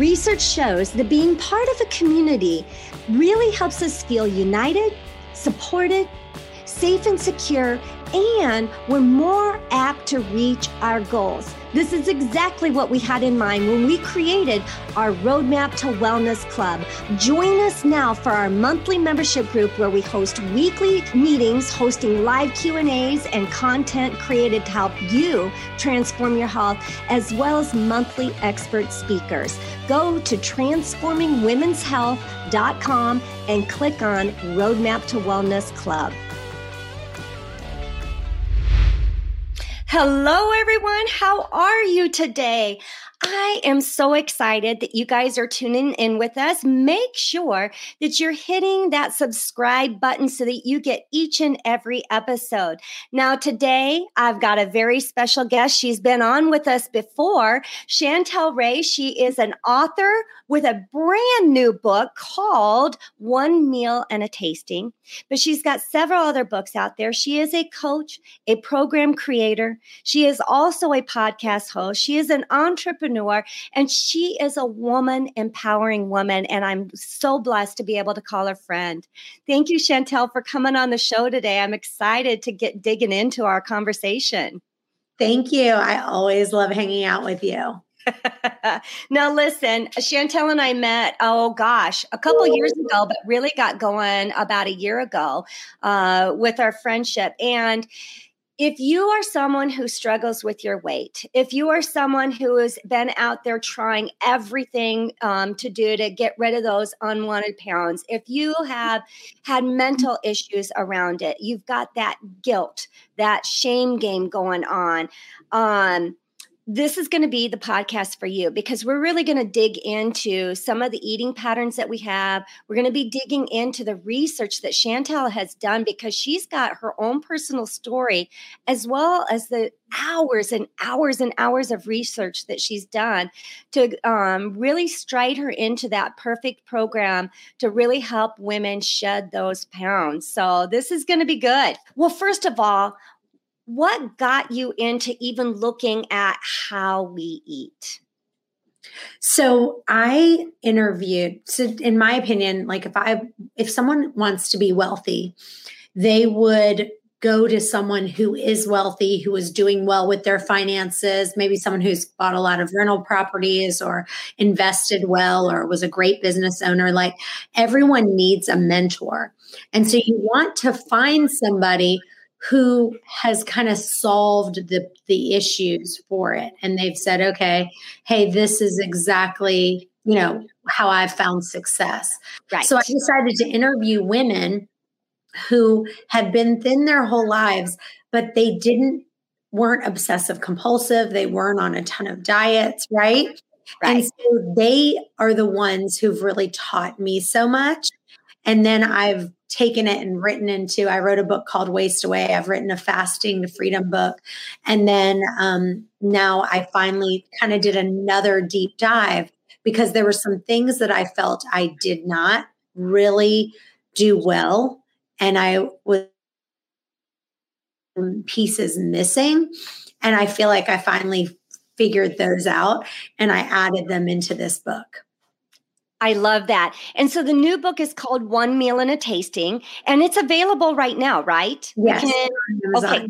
Research shows that being part of a community really helps us feel united, supported, safe and secure, and we're more apt to reach our goals. This is exactly what we had in mind when we created our Roadmap to Wellness Club. Join us now for our monthly membership group where we host weekly meetings, hosting live Q&As and content created to help you transform your health as well as monthly expert speakers. Go to transformingwomenshealth.com and click on Roadmap to Wellness Club. Hello, everyone. How are you today? I am so excited that you guys are tuning in with us. Make sure that you're hitting that subscribe button so that you get each and every episode. Now, today I've got a very special guest. She's been on with us before, Chantel Ray. She is an author with a brand new book called One Meal and a Tasting, but she's got several other books out there. She is a coach, a program creator. She is also a podcast host. She is an entrepreneur and she is a woman empowering woman. And I'm so blessed to be able to call her friend. Thank you, Chantel, for coming on the show today. I'm excited to get digging into our conversation. Thank you. I always love hanging out with you. now listen chantel and i met oh gosh a couple years ago but really got going about a year ago uh, with our friendship and if you are someone who struggles with your weight, if you are someone who has been out there trying everything um, to do to get rid of those unwanted pounds, if you have had mental issues around it, you've got that guilt, that shame game going on. Um, this is going to be the podcast for you because we're really going to dig into some of the eating patterns that we have. We're going to be digging into the research that Chantel has done because she's got her own personal story as well as the hours and hours and hours of research that she's done to um, really stride her into that perfect program to really help women shed those pounds. So, this is going to be good. Well, first of all, what got you into even looking at how we eat? So I interviewed so in my opinion like if I if someone wants to be wealthy they would go to someone who is wealthy who is doing well with their finances maybe someone who's bought a lot of rental properties or invested well or was a great business owner like everyone needs a mentor and so you want to find somebody who has kind of solved the the issues for it. And they've said okay hey this is exactly you know how i've found success. Right. So i decided to interview women who had been thin their whole lives but they didn't weren't obsessive compulsive. They weren't on a ton of diets right? Right. And so they are the ones who've really taught me so much. And then I've taken it and written into i wrote a book called waist away. I've written a fasting to freedom book. And then um, now i finally kind of did another deep dive because there were some things that i felt i did not really do well and i was pieces missing. And i feel like i finally figured those out and i added them into this book I love that. And so the new book is called One Meal and a Tasting, and it's available right now, right? Yes. Can, okay.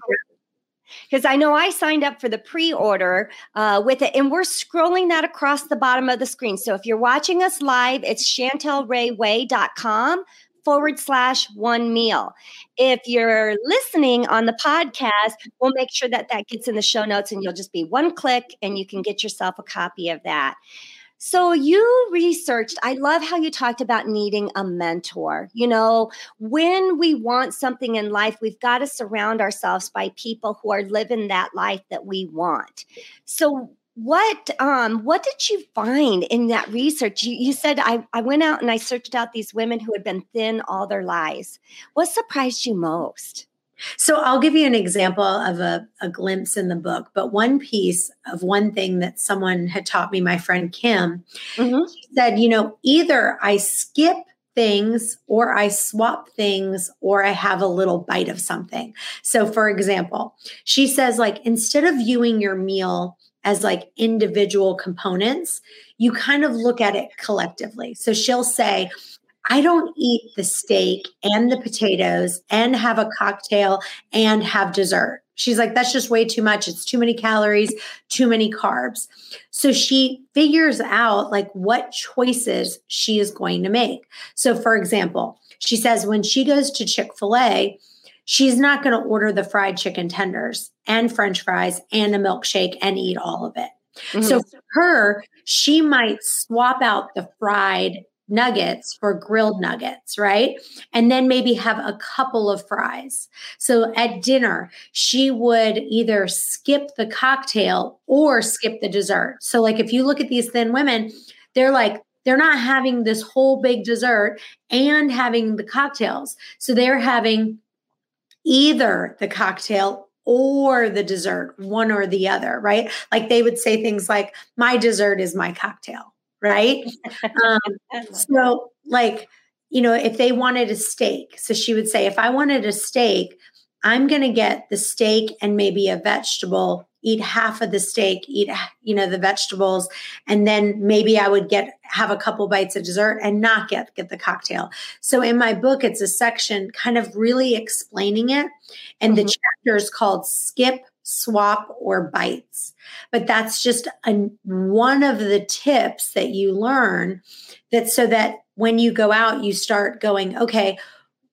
Because I know I signed up for the pre order uh, with it, and we're scrolling that across the bottom of the screen. So if you're watching us live, it's chantelrayway.com forward slash one meal. If you're listening on the podcast, we'll make sure that that gets in the show notes and you'll just be one click and you can get yourself a copy of that. So you researched, I love how you talked about needing a mentor. You know, when we want something in life, we've got to surround ourselves by people who are living that life that we want. So what um what did you find in that research you, you said I, I went out and i searched out these women who had been thin all their lives what surprised you most so I'll give you an example of a, a, glimpse in the book, but one piece of one thing that someone had taught me, my friend Kim, mm-hmm. she said, you know, either I skip things or I swap things or I have a little bite of something. So for example, she says like instead of viewing your meal as like individual components, you kind of look at it collectively. So she'll say, I don't eat the steak and the potatoes and have a cocktail and have dessert. She's like, that's just way too much. It's too many calories, too many carbs. So she figures out like what choices she is going to make. So, for example, she says when she goes to Chick fil A, she's not going to order the fried chicken tenders and french fries and a milkshake and eat all of it. Mm-hmm. So for her, she might swap out the fried nuggets for grilled nuggets, right? And then maybe have a couple of fries. So at dinner, she would either skip the cocktail or skip the dessert. So, like, if you look at these thin women, they're like, they're not having this whole big dessert and having the cocktails. So they're having either the cocktail or the dessert, one or the other, right? Like they would say things like, my dessert is my cocktail right? Um, so, like, you know, if they wanted a steak, so she would say, if I wanted a steak, I'm going to get the steak and maybe a vegetable, eat half of the steak, eat, you know, the vegetables, and then maybe I would get, have a couple bites of dessert and not get, get the cocktail. So in my book, it's a section kind of really explaining it. And mm-hmm. the chapter is called Skip, Swap, or Bites. But that's just a, one of the tips that you learn that so that when you go out, you start going, okay,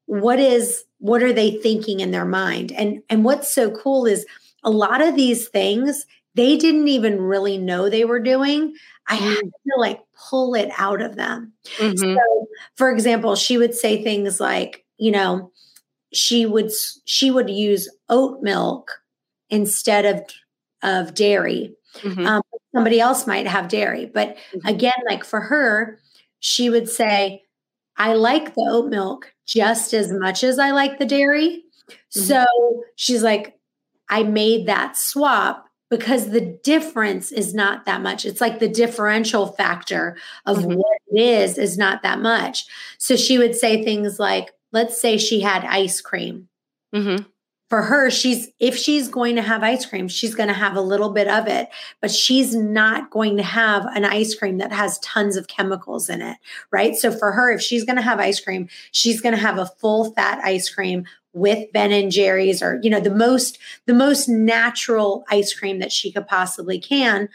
what is what are they thinking in their mind? And and what's so cool is a lot of these things they didn't even really know they were doing. I had mm. to like pull it out of them. Mm-hmm. So, for example, she would say things like, you know, she would she would use oat milk instead of of dairy. Mm-hmm. Um, somebody else might have dairy. But mm-hmm. again, like for her, she would say, I like the oat milk just as much as I like the dairy. Mm-hmm. So she's like, I made that swap because the difference is not that much. It's like the differential factor of mm-hmm. what it is is not that much. So she would say things like, let's say she had ice cream. Mm-hmm for her she's if she's going to have ice cream she's going to have a little bit of it but she's not going to have an ice cream that has tons of chemicals in it right? So for her if she's going to have ice cream she's going to have a full fat ice cream with ben and jerry's or you know the most the most natural ice cream that she could possibly can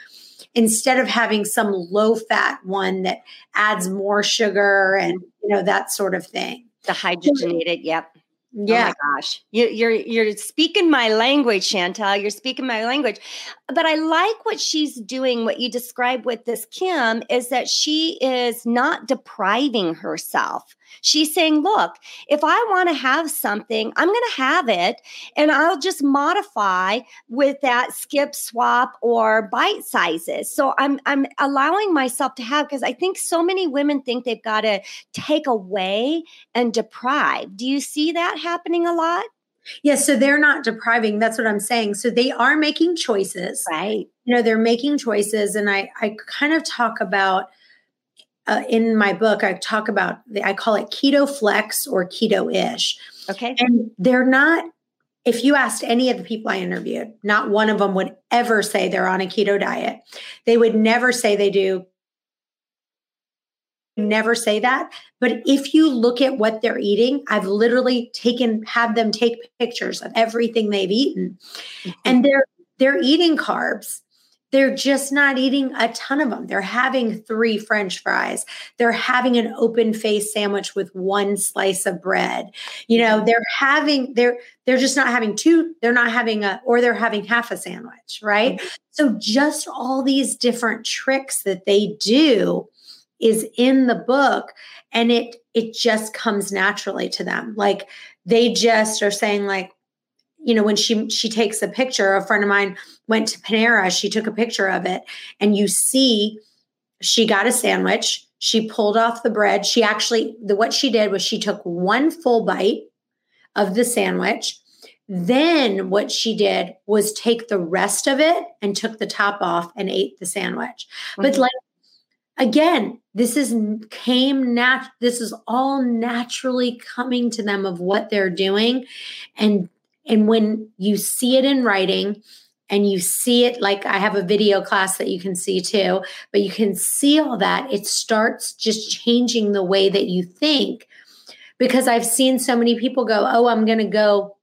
instead of having some low fat one that adds more sugar and you know that sort of thing. The hydrogenated yep yeah. Oh my gosh. You, you're you're speaking my language, Chantel. You're speaking my language. But I like what she's doing. What you describe with this Kim is that she is not depriving herself. She's saying, look, if I want to have something, I'm going to have it and I'll just modify with that skip swap or bite sizes. So I'm I'm allowing myself to have because I think so many women think they've got to take away and deprive. Do you see that happening a lot? Yes, so they're not depriving. That's what I'm saying. So they are making choices. Right. You know, they're making choices. And I, I kind of talk about uh, in my book, I talk about, the, I call it keto flex or keto ish. Okay. And they're not, if you asked any of the people I interviewed, not one of them would ever say they're on a keto diet. They would never say they do never say that. But if you look at what they're eating, I've literally taken, had them take pictures of everything they've eaten. Mm-hmm. And they're they're eating carbs they're just not eating a ton of them. They're having three French fries. They're having an open face sandwich with one slice of bread. You know, mm-hmm. they're having they're they're just not having two. They're not having a or they're having half a sandwich, right? Mm-hmm. So just all these different tricks that they do is in the book and it it just comes naturally to them. Like they just are saying like you know when she she takes a picture a friend of mine went to panera she took a picture of it and you see she got a sandwich she pulled off the bread she actually the what she did was she took one full bite of the sandwich then what she did was take the rest of it and took the top off and ate the sandwich mm-hmm. but like again this is came nat this is all naturally coming to them of what they're doing and and when you see it in writing and you see it like I have a video class that you can see too, but you can see all that, it starts just changing the way that you think. Because I've seen so many people go, Oh, I'm going to go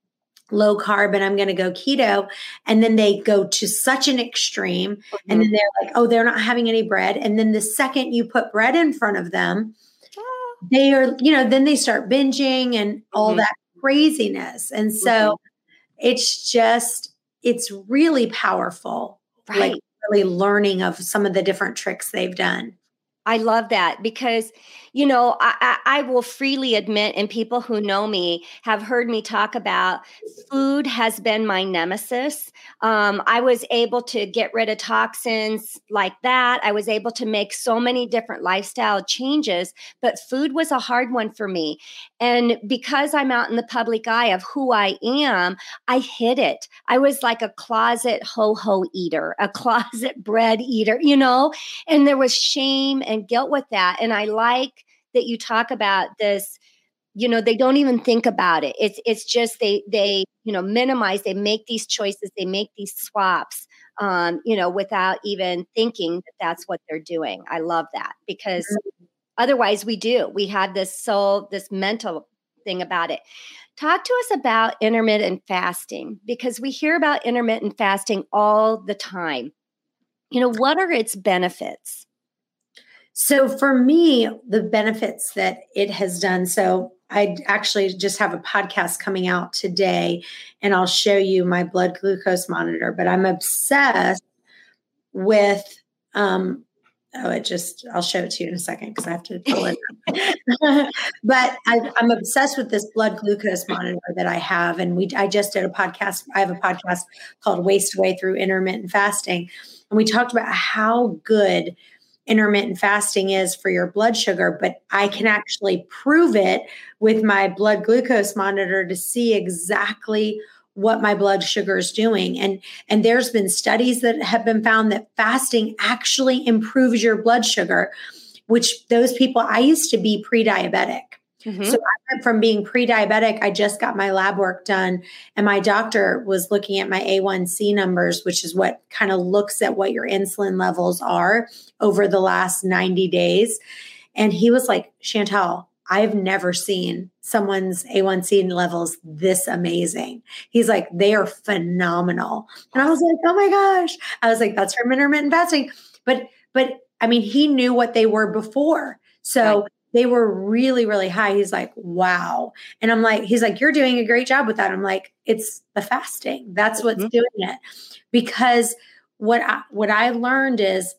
low carb and I'm going to go keto. And then they go to such an extreme. Mm-hmm. And then they're like, Oh, they're not having any bread. And then the second you put bread in front of them, ah. they are, you know, then they start binging and all mm-hmm. that craziness. And so, mm-hmm it's just it's really powerful right. like really learning of some of the different tricks they've done I love that because, you know, I, I, will freely admit, and people who know me have heard me talk about food has been my nemesis. Um, I was able to get rid of toxins like that. I was able to make so many different lifestyle changes, but food was a hard one for me. And because I'm out in the public eye of who I am, I hid it. I was like a closet ho ho eater, a closet bread eater, you know, and there was shame and guilt with that. And I like that you talk about this you know they don't even think about it. It's it's just they they you know minimize they make these choices they make these swaps um you know without even thinking that that's what they're doing. I love that because mm-hmm. otherwise we do. We have this soul this mental thing about it. Talk to us about intermittent fasting because we hear about intermittent fasting all the time. You know what are its benefits so for me, the benefits that it has done. So I actually just have a podcast coming out today, and I'll show you my blood glucose monitor. But I'm obsessed with. Um, oh, it just. I'll show it to you in a second because I have to pull it. but I, I'm obsessed with this blood glucose monitor that I have, and we. I just did a podcast. I have a podcast called "Waist Away Through Intermittent Fasting," and we talked about how good intermittent fasting is for your blood sugar, but I can actually prove it with my blood glucose monitor to see exactly what my blood sugar is doing. And and there's been studies that have been found that fasting actually improves your blood sugar which those people I used to be pre-diabetic Mm-hmm. So I went from being pre diabetic, I just got my lab work done, and my doctor was looking at my A1C numbers, which is what kind of looks at what your insulin levels are over the last 90 days. And he was like, Chantel, I've never seen someone's A1C levels this amazing. He's like, they are phenomenal. And I was like, oh my gosh. I was like, that's from intermittent fasting. But, but I mean, he knew what they were before. So, right they were really, really high. He's like, wow. And I'm like, he's like, you're doing a great job with that. I'm like, it's the fasting. That's what's mm-hmm. doing it. Because what I, what I learned is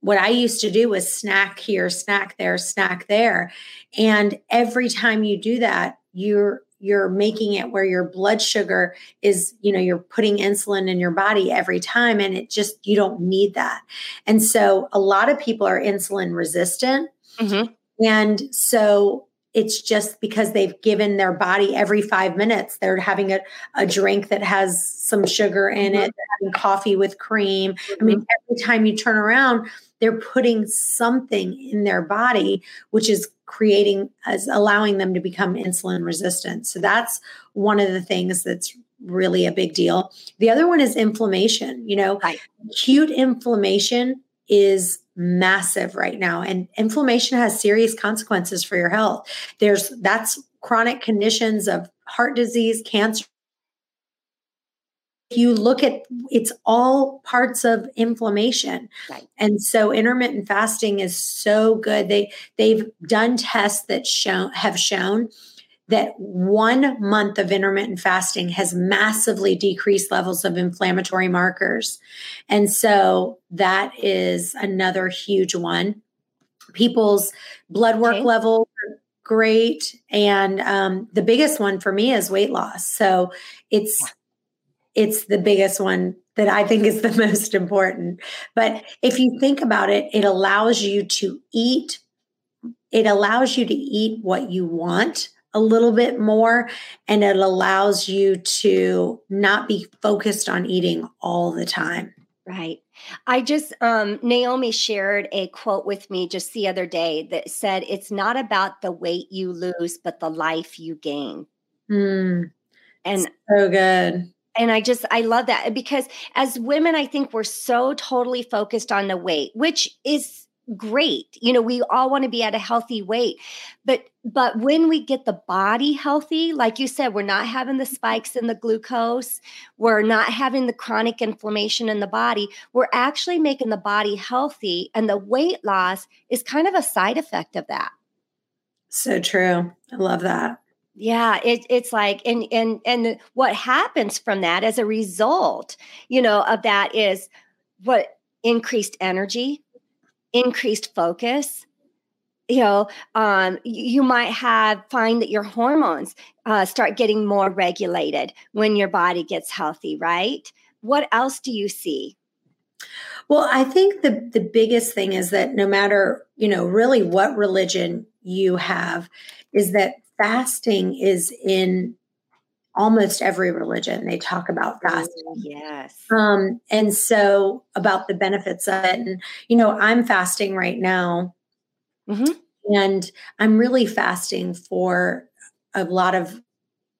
what I used to do was snack here, snack there, snack there. And every time you do that, you're you're making it where your blood sugar is you know you're putting insulin in your body every time and it just you don't need that and so a lot of people are insulin resistant mm-hmm. And so it's just because they've given their body every five minutes, they're having a, a drink that has some sugar in it, having coffee with cream. I mean, mm-hmm. every time you turn around, they're putting something in their body, which is creating, as allowing them to become insulin resistant. So that's one of the things that's really a big deal. The other one is inflammation. You know, right. acute inflammation is massive right now and inflammation has serious consequences for your health. There's that's chronic conditions of heart disease cancer. If you look at it's all parts of inflammation. Right. and so intermittent fasting is so good. They they've done tests that show have shown that one month of intermittent fasting has massively decreased levels of inflammatory markers. And so that is another huge one. People's blood work okay. levels great. And um, the biggest one for me is weight loss. So it's it's the biggest one that I think is the most important. But if you think about it, it allows you to eat, it allows you to eat what you want a little bit more, and it allows you to not be focused on eating all the time. Right. I just, um, Naomi shared a quote with me just the other day that said, It's not about the weight you lose, but the life you gain. Mm, and so good and I just I love that because as women I think we're so totally focused on the weight which is great you know we all want to be at a healthy weight but but when we get the body healthy like you said we're not having the spikes in the glucose we're not having the chronic inflammation in the body we're actually making the body healthy and the weight loss is kind of a side effect of that. So true i love that. Yeah it, it's like and and and what happens from that as a result you know of that is what increased energy increased focus you know um, you might have find that your hormones uh, start getting more regulated when your body gets healthy right? What else do you see? Well i think the the biggest thing is that no matter you know really what religion you have is that fasting is in almost every religion they talk about oh, fasting yes um and so about the benefits of it and you know i'm fasting right now mm-hmm. and i'm really fasting for a lot of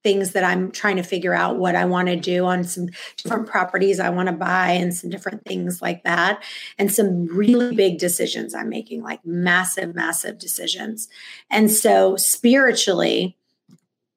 things that I'm trying to figure out what I want to do on some different properties I want to buy and some different things like that. And some really big decisions I'm making, like massive, massive decisions. And so spiritually,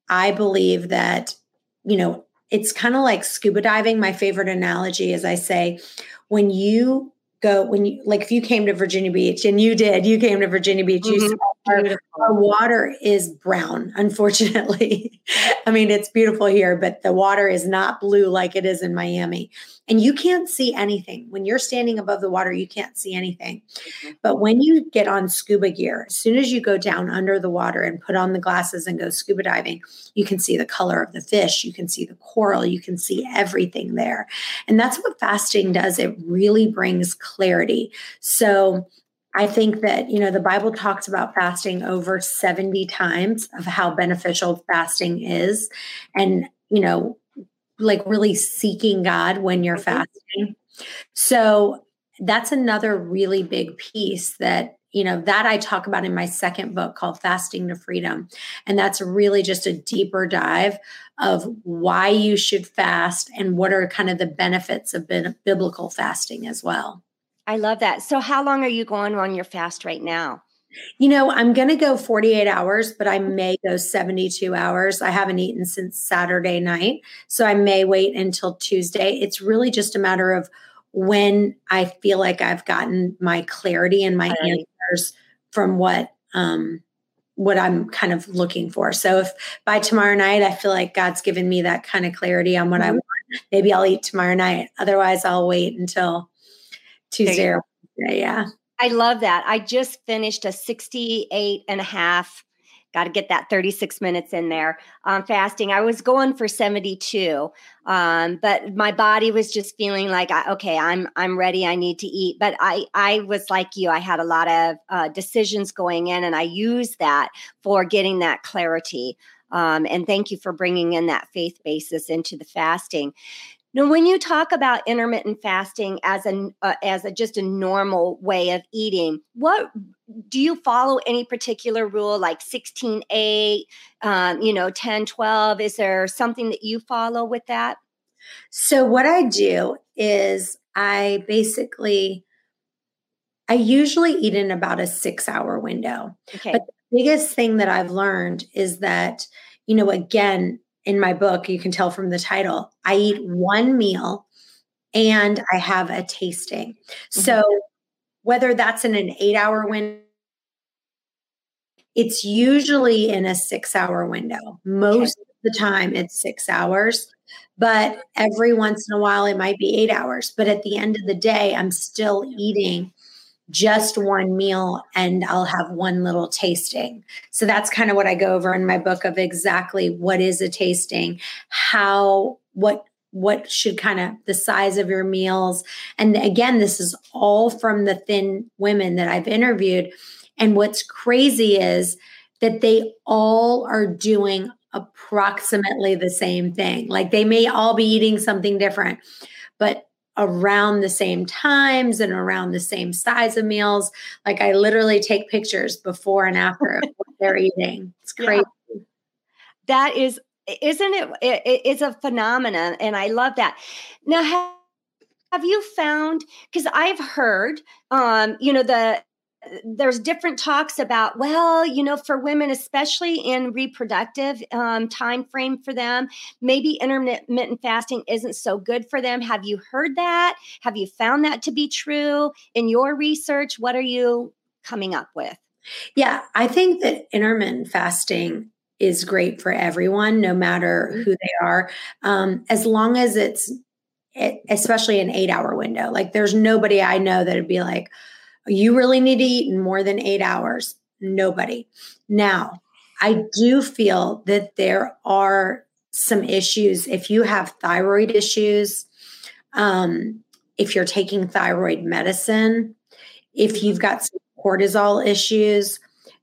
I believe that, you know, it's kind of like scuba diving. My favorite analogy is I say, when you go when you like if you came to Virginia Beach and you did, you came to Virginia Beach, mm-hmm. you saw our, our, water is brown, unfortunately. I mean, it's beautiful here, but the water is not blue like it is in Miami and you can't see anything. When you're standing above the water, you can't see anything. Mm-hmm. But when you get on scuba gear, as soon as you go down under the water and put on the glasses and go scuba diving, you can see the color of the fish, you can see the coral, you can see everything there. And that's what fasting does. It really brings clarity. So, I think that, you know, the Bible talks about fasting over 70 times of how beneficial fasting is. And, you know, like really seeking God when you're mm-hmm. fasting. So that's another really big piece that you know that I talk about in my second book called Fasting to Freedom and that's really just a deeper dive of why you should fast and what are kind of the benefits of biblical fasting as well. I love that. So how long are you going on your fast right now? You know, I'm going to go 48 hours, but I may go 72 hours. I haven't eaten since Saturday night. So I may wait until Tuesday. It's really just a matter of when I feel like I've gotten my clarity and my right. answers from what um what I'm kind of looking for. So if by tomorrow night I feel like God's given me that kind of clarity on what mm-hmm. I want, maybe I'll eat tomorrow night. Otherwise I'll wait until Tuesday or Wednesday. Yeah. I love that. I just finished a 68 and a half. Got to get that 36 minutes in there um, fasting. I was going for 72, um, but my body was just feeling like, okay, I'm I'm ready. I need to eat. But I I was like you. I had a lot of uh, decisions going in, and I used that for getting that clarity. Um, and thank you for bringing in that faith basis into the fasting. Now, when you talk about intermittent fasting as a uh, as a just a normal way of eating, what do you follow any particular rule like 16 8 um, you know 10 12 is there something that you follow with that? So what i do is i basically i usually eat in about a six hour window. Okay. but the biggest thing that i've learned is that you know again in my book, you can tell from the title, I eat one meal and I have a tasting. Mm-hmm. So whether that's in an eight hour window, it's usually in a six hour window. Most okay. of the time, it's six hours, but every once in a while, it might be eight hours. But at the end of the day, I'm still eating just one meal and I'll have one little tasting. So that's kind of what I go over in my book of exactly what is a tasting, how, what, what should kind of the size of your meals. And again, this is all from the thin women that I've interviewed. And what's crazy is that they all are doing approximately the same thing. Like they may all be eating something different, but around the same times and around the same size of meals. Like I literally take pictures before and after of what they're eating. It's crazy. Yeah. That is, isn't it, it? It's a phenomenon, and I love that. Now, have, have you found? Because I've heard, um, you know, the there's different talks about well you know for women especially in reproductive um, time frame for them maybe intermittent fasting isn't so good for them. Have you heard that? Have you found that to be true? In your research what are you coming up with? Yeah i think that intermittent fasting is great for everyone no matter mm-hmm. who they are. Um, as long as it's especially an eight hour window. Like there's nobody i know that would be like you really need to eat in more than eight hours. Nobody. Now, I do feel that there are some issues. If you have thyroid issues, um, if you're taking thyroid medicine, if you've got some cortisol issues,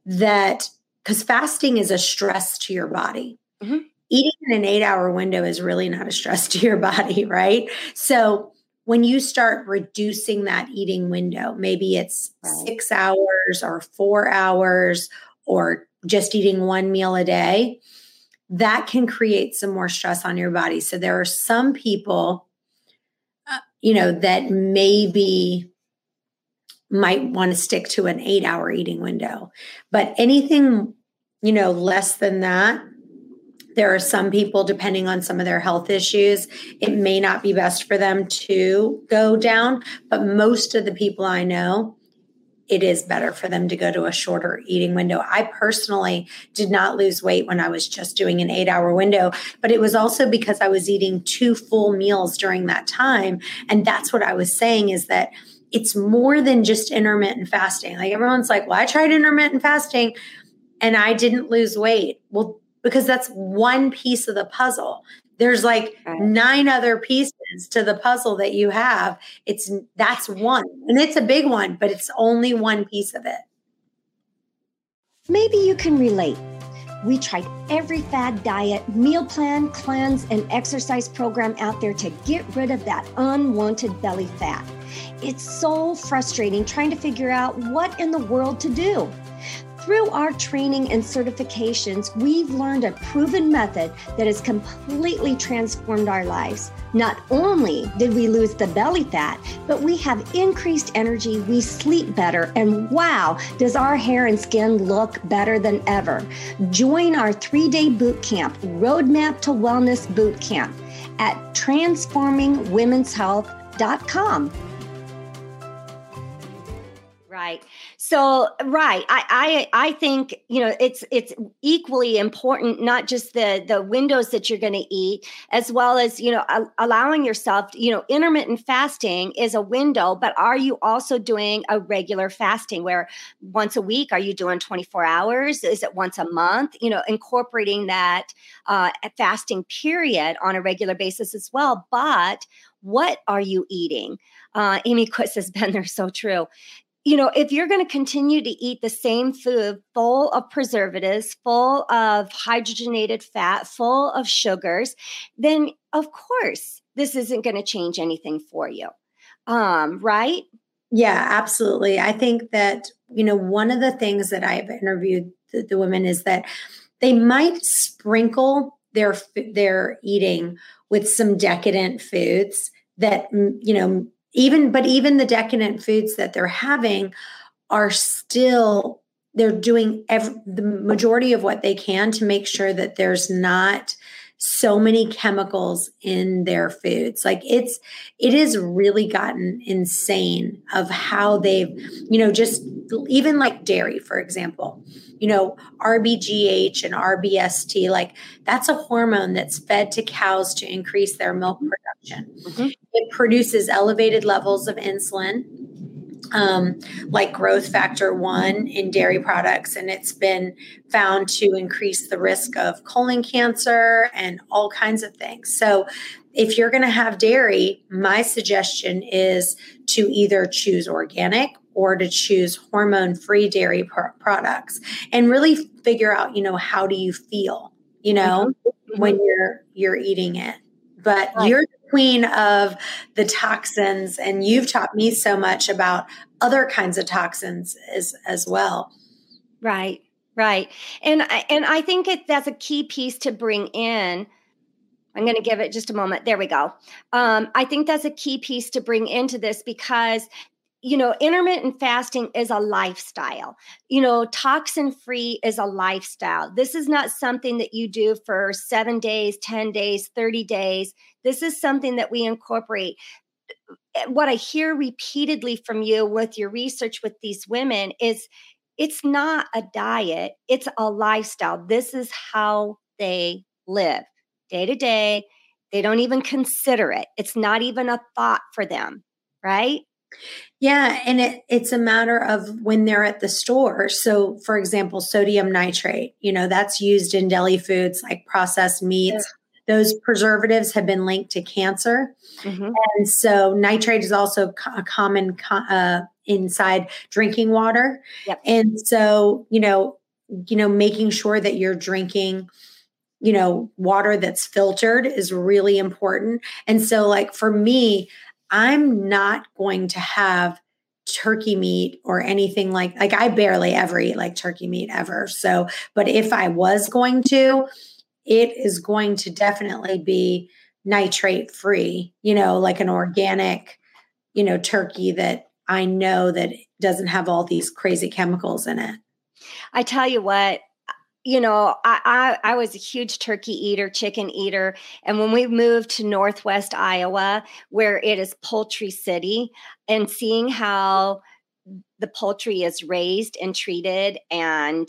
that because fasting is a stress to your body. Mm-hmm. Eating in an eight hour window is really not a stress to your body, right? So, when you start reducing that eating window, maybe it's right. six hours or four hours or just eating one meal a day, that can create some more stress on your body. So there are some people, uh, you know, that maybe might want to stick to an eight hour eating window. But anything, you know, less than that, there are some people, depending on some of their health issues, it may not be best for them to go down. But most of the people I know, it is better for them to go to a shorter eating window. I personally did not lose weight when I was just doing an eight hour window, but it was also because I was eating two full meals during that time. And that's what I was saying is that it's more than just intermittent fasting. Like everyone's like, well, I tried intermittent fasting and I didn't lose weight. Well, because that's one piece of the puzzle. There's like right. nine other pieces to the puzzle that you have. It's that's one. And it's a big one, but it's only one piece of it. Maybe you can relate. We tried every fad diet, meal plan, cleanse, and exercise program out there to get rid of that unwanted belly fat. It's so frustrating trying to figure out what in the world to do. Through our training and certifications, we've learned a proven method that has completely transformed our lives. Not only did we lose the belly fat, but we have increased energy, we sleep better, and wow, does our hair and skin look better than ever. Join our three day boot camp, Roadmap to Wellness Boot Camp, at transformingwomenshealth.com. Right. So right, I, I I think you know it's it's equally important not just the the windows that you're going to eat, as well as you know allowing yourself. You know, intermittent fasting is a window, but are you also doing a regular fasting where once a week? Are you doing 24 hours? Is it once a month? You know, incorporating that uh, fasting period on a regular basis as well. But what are you eating? Uh, Amy Quist has been there so true you know, if you're going to continue to eat the same food full of preservatives, full of hydrogenated fat, full of sugars, then of course this isn't going to change anything for you. Um, right? Yeah, absolutely. I think that, you know, one of the things that I've interviewed the, the women is that they might sprinkle their their eating with some decadent foods that you know even but even the decadent foods that they're having are still they're doing every, the majority of what they can to make sure that there's not so many chemicals in their foods. Like it's it has really gotten insane of how they've you know just even like dairy for example you know rbgh and rbst like that's a hormone that's fed to cows to increase their milk production. Mm-hmm. it produces elevated levels of insulin um, like growth factor 1 in dairy products. And it's been found to increase the risk of colon cancer and all kinds of things. So if you're going to have dairy my suggestion is to either choose organic or to choose hormone free dairy pr- products and really figure out you know how do you feel you know mm-hmm. when you're you're eating it but right. you're the queen of the toxins and you've taught me so much about other kinds of toxins as as well. Right right. And I, and i think it, that's a key piece to bring in. I'm going to give it just a moment. There we go. Um, i think that's a key piece to bring into this because you know, intermittent fasting is a lifestyle. You know, toxin free is a lifestyle. This is not something that you do for seven days, 10 days, 30 days. This is something that we incorporate. Eh, what I hear repeatedly from you with your research with these women is it's not a diet, it's a lifestyle. This is how they live day to day. They don't even consider it, it's not even a thought for them, right? Yeah, and it, it's a matter of when they're at the store. So, for example, sodium nitrate, you know, that's used in deli foods like processed meats. Those preservatives have been linked to cancer. Mm-hmm. And so, nitrate is also a common uh, inside drinking water. Yep. And so, you know, you know, making sure that you're drinking you know water that's filtered is really important and so like for me I'm not going to have turkey meat or anything like like I barely ever eat like turkey meat ever. So, but if I was going to, it is going to definitely be nitrate free, you know, like an organic, you know, turkey that I know that doesn't have all these crazy chemicals in it. I tell you what, you know, I, I, I was a huge turkey eater, chicken eater, and when we moved to Northwest Iowa, where it is poultry city, and seeing how the poultry is raised and treated and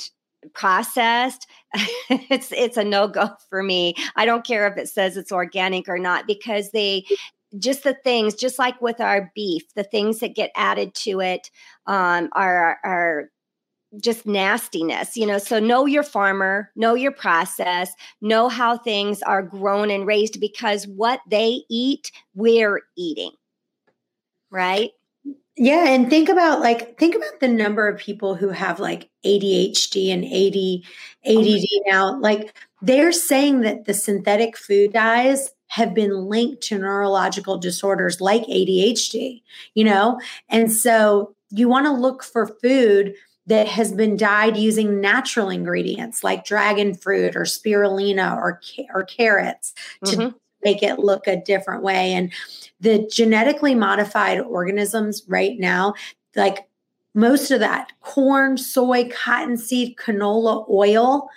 processed it's it's a no-go for me. I don't care if it says it's organic or not because they just the things just like with our beef the things that get added to it um, are are just nastiness, you know. So know your farmer, know your process, know how things are grown and raised because what they eat, we're eating. Right? Yeah, and think about like think about the number of people who have like ADHD and AD, ADD oh now. Like they're saying that the synthetic food dyes have been linked to neurological disorders like ADHD, you know? And so you want to look for food that has been dyed using natural ingredients like dragon fruit or spirulina or, or carrots to mm-hmm. make it look a different way. And the genetically modified organisms right now, like most of that corn, soy, cottonseed, canola oil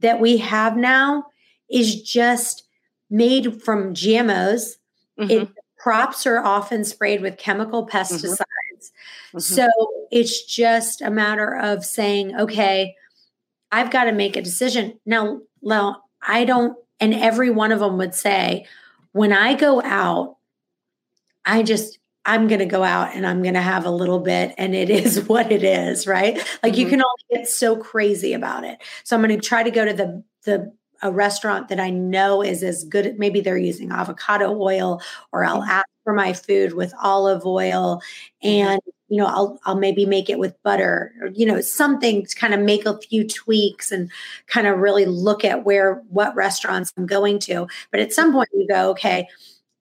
that we have now is just made from GMOs. Mm-hmm. It, crops are often sprayed with chemical mm-hmm. pesticides. Mm-hmm. So it's just a matter of saying, okay, I've got to make a decision. Now, now I don't, and every one of them would say, when I go out, I just, I'm going to go out and I'm going to have a little bit and it is what it is, right? Like mm-hmm. you can only get so crazy about it. So I'm going to try to go to the, the, a restaurant that I know is as good. Maybe they're using avocado oil, or I'll mm-hmm. ask for my food with olive oil mm-hmm. and you know i'll i'll maybe make it with butter or you know something to kind of make a few tweaks and kind of really look at where what restaurants i'm going to but at some point you go okay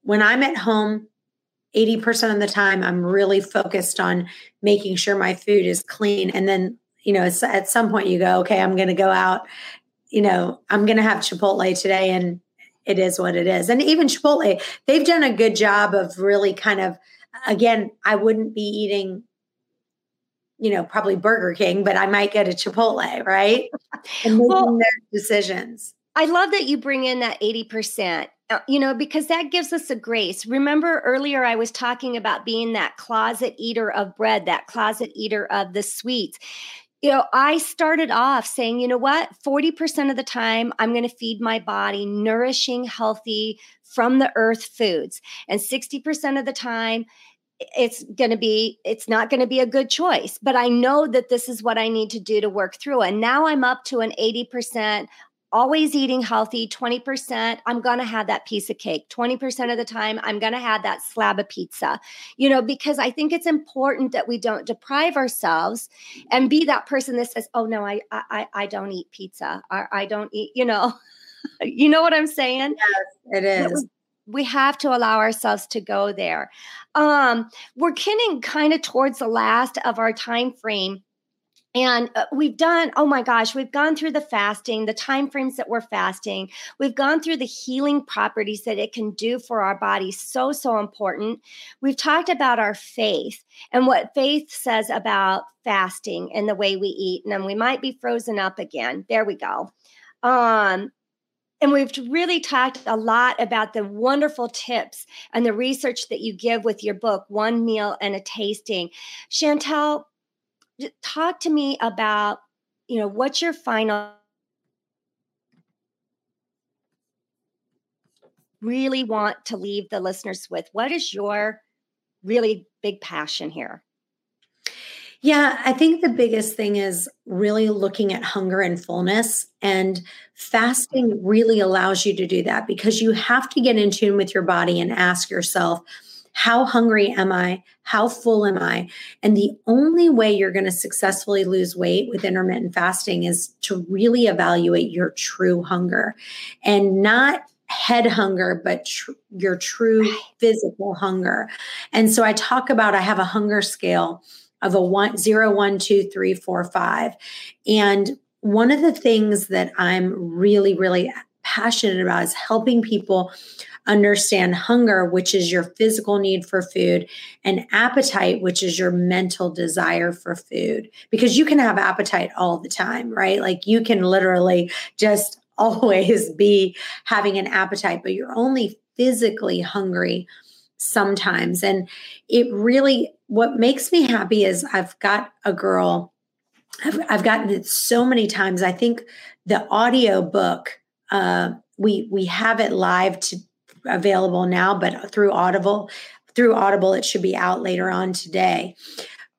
when i'm at home 80% of the time i'm really focused on making sure my food is clean and then you know at some point you go okay i'm going to go out you know i'm going to have chipotle today and it is what it is and even chipotle they've done a good job of really kind of again, I wouldn't be eating, you know, probably Burger King, but I might get a Chipotle, right? And making well, their decisions. I love that you bring in that 80%, uh, you know, because that gives us a grace. Remember earlier, I was talking about being that closet eater of bread, that closet eater of the sweets you know, I started off saying, you know what, 40% of the time I'm going to feed my body nourishing, healthy, from the earth foods. And 60% of the time it's going to be it's not going to be a good choice. But i know that this is what i need to do to work through and now i'm up to an 80% always eating healthy 20% i'm going to have that piece of cake. 20% of the time i'm going to have that slab of pizza. You know because i think it's important that we don't deprive ourselves and be that person that says oh no i i, I don't eat pizza or i don't eat you know? You know what i'm saying? Yes, it is. we have to allow ourselves to go there. Um we're getting kind of towards the last of our time frame and uh, we've done oh my gosh we've gone through the fasting the time frames that we're fasting. We've gone through the healing properties that it can do for our body. So so important. We've talked about our faith and what faith says about fasting and the way we eat and then we might be frozen up again. There we go. Um and we've really talked a lot about the wonderful tips and the research that you give with your book, One Meal and a Tasting. Chantel, talk to me about you know what's your final really want to leave the listeners with what is your really big passion here yeah, I think the biggest thing is really looking at hunger and fullness. And fasting really allows you to do that because you have to get in tune with your body and ask yourself, how hungry am I? How full am I? And the only way you're going to successfully lose weight with intermittent fasting is to really evaluate your true hunger and not head hunger, but tr- your true physical hunger. And so I talk about I have a hunger scale of a one zero, one, two, three, four, five. And one of the things that I'm really, really passionate about is helping people understand hunger, which is your physical need for food, and appetite, which is your mental desire for food. Because you can have appetite all the time, right? Like you can literally just always be having an appetite, but you're only physically hungry sometimes. And it really, what makes me happy is I've got a girl, I've, I've gotten it so many times. I think the audio book, uh, we we have it live to available now, but through Audible, through Audible, it should be out later on today.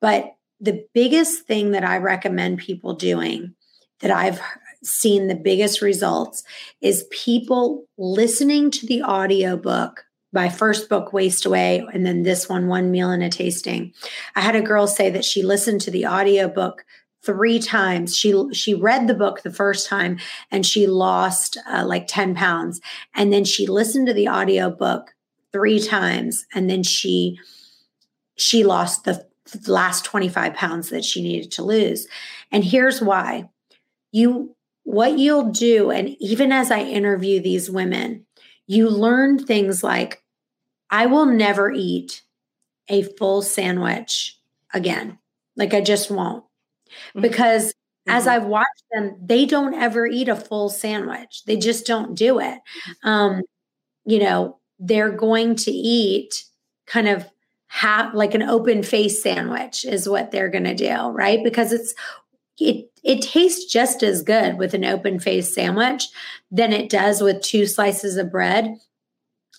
But the biggest thing that I recommend people doing that I've seen the biggest results is people listening to the audiobook my first book waist away and then this one one meal and a tasting i had a girl say that she listened to the audiobook three times. She she read the book the first time and she lost uh, like 10 pounds. And then she listened to the audio book three times and then she she lost the last 25 pounds that she needed to lose. And here's why. You what you'll do and even as I interview these women, you learn things like I will never eat a full sandwich again. Like I just won't. Mm-hmm. because mm-hmm. as I've watched them, they don't ever eat a full sandwich. They just don't do it. Mm-hmm. Um, you know, they're going to eat kind of have like an open face sandwich is what they're going to do, right? Because it's it it tastes just as good with an open face sandwich than it does with two slices of bread.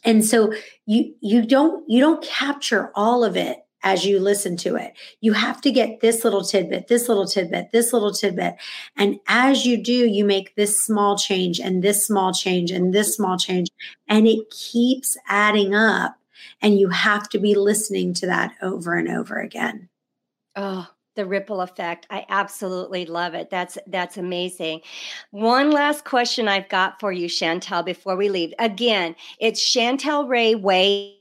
And so you you don't you don't capture all of it as you listen to it. You have to get this little tidbit, this little tidbit, this little tidbit. And as you do, you make this small change and this small change and this small change. And it keeps adding up. And you have to be listening to that over and over again. Oh, the ripple effect. I absolutely love it. That's that's amazing. One last question I've got for you, Chantel, before we leave. Again, it's Chantel Ray Way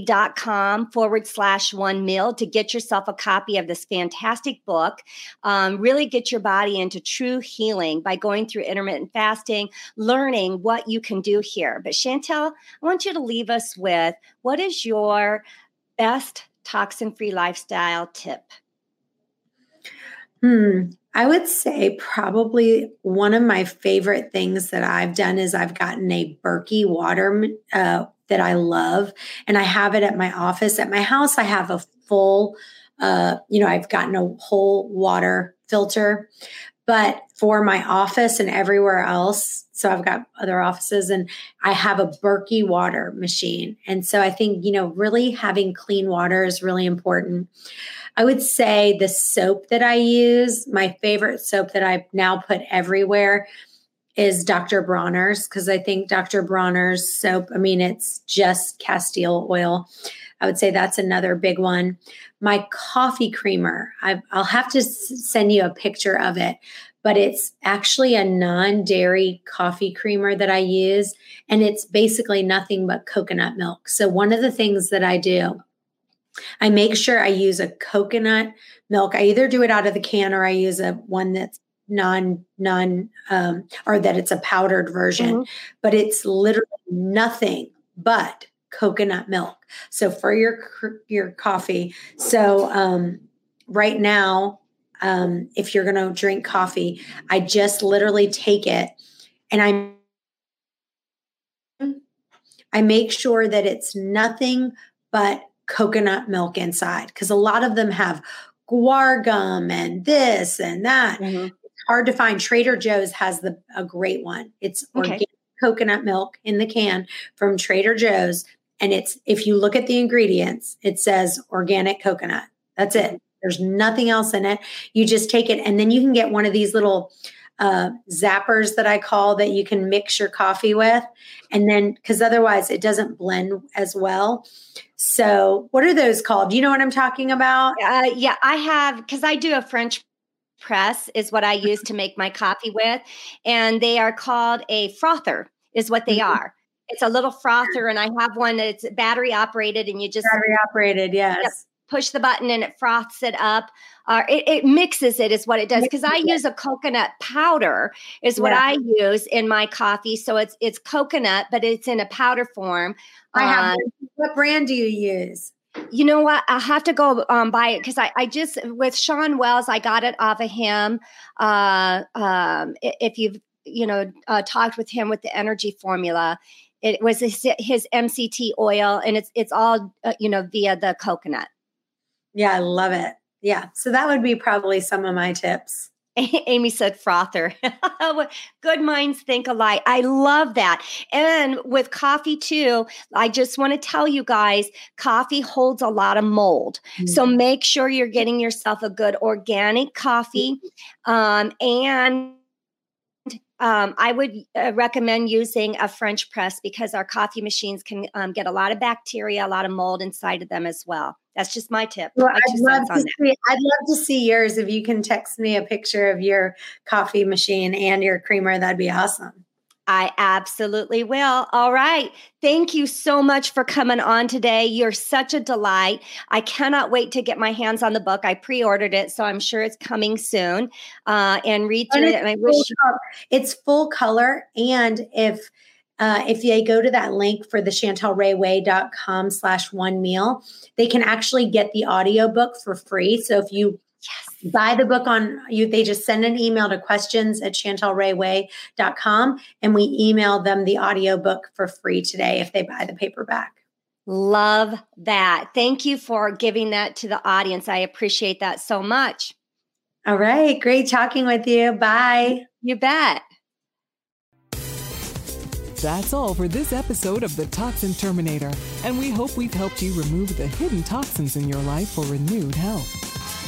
dot com forward slash one meal to get yourself a copy of this fantastic book. Um, really get your body into true healing by going through intermittent fasting, learning what you can do here. But Chantel, I want you to leave us with what is your best toxin free lifestyle tip? Hmm. I would say probably one of my favorite things that I've done is I've gotten a Berkey water uh, that I love. And I have it at my office. At my house, I have a full, uh, you know, I've gotten a whole water filter. But for my office and everywhere else, so I've got other offices and I have a Berkey water machine. And so I think, you know, really having clean water is really important. I would say the soap that I use, my favorite soap that I've now put everywhere is Dr. Bronner's because I think Dr. Bronner's soap, I mean, it's just Castile oil. I would say that's another big one. My coffee creamer, i will have to send you a picture of it, but it's actually a non dairy coffee creamer that I use. And it's basically nothing but coconut milk. So, one of the things that I do, I make sure I use a coconut milk. I either do it out of the can or I use a one that's non non um, or that it's a powdered version, mm-hmm. but it's literally nothing but coconut milk. So for your your coffee, so um, right now, um, if you're to drink coffee, I just literally take it and I I make sure that it's nothing but coconut milk inside because a lot of them have guar gum and this and that. Mm-hmm. Hard to find. Trader Joe's has the a great one. It's okay. organic coconut milk in the can from Trader Joe's and it's, if you look at the ingredients, it says organic coconut. That's it. There's nothing else in it. You just take it, and then you can get one of these little uh, zappers that I call that you can mix your coffee with. And then, because otherwise it doesn't blend as well. So, what are those called? Do you know what I'm talking about? Uh, yeah, I have, because I do a French press, is what I use to make my coffee with. And they are called a frother, is what they mm-hmm. are. It's a little frother, and I have one that's battery operated, and you just battery operated, yes. Yep, push the button and it froths it up. Uh, it, it, mixes it, is what it does. Because I use a coconut powder, is what yeah. I use in my coffee. So it's it's coconut, but it's in a powder form. I have. Um, what brand do you use? You know what? I have to go um, buy it because I, I just with Shawn Wells, I got it off of him. Uh, um, if you've you know uh, talked with him with the energy formula, it was his, his MCT oil, and it's it's all uh, you know via the coconut. Yeah, I love it. Yeah, so that would be probably some of my tips. Aimee said frother. Good minds think alike. I love that. And with coffee too, I just want to tell you guys coffee holds a lot of mold. Mm-hmm. So make sure you're getting yourself a good organic coffee. Um, and um, I would uh, recommend using a French press because our coffee machines can um, get a lot of bacteria, a lot of mold inside of them as well. That's just my tip. Well, I'd, love to see, I'd love to see yours. If you can text me a picture of your coffee machine and your creamer, that'd be awesome. I absolutely will. All right. Thank you so much for coming on today. You're such a delight. I cannot wait to get my hands on the book. I pre ordered it, so I'm sure it's coming soon uh, and read through and it. And I wish it's full color. And if uh, if they go to that link for the chantelrayway.com slash one meal, they can actually get the audiobook for free. So if you Yes. Buy the book on you. They just send an email to questions at chantelrayway.com and we email them the audiobook for free today if they buy the paperback. Love that. Thank you for giving that to the audience. I appreciate that so much. All right. Great talking with you. Bye. You bet. That's all for this episode of The Toxin Terminator, and we hope we've helped you remove the hidden toxins in your life for renewed health.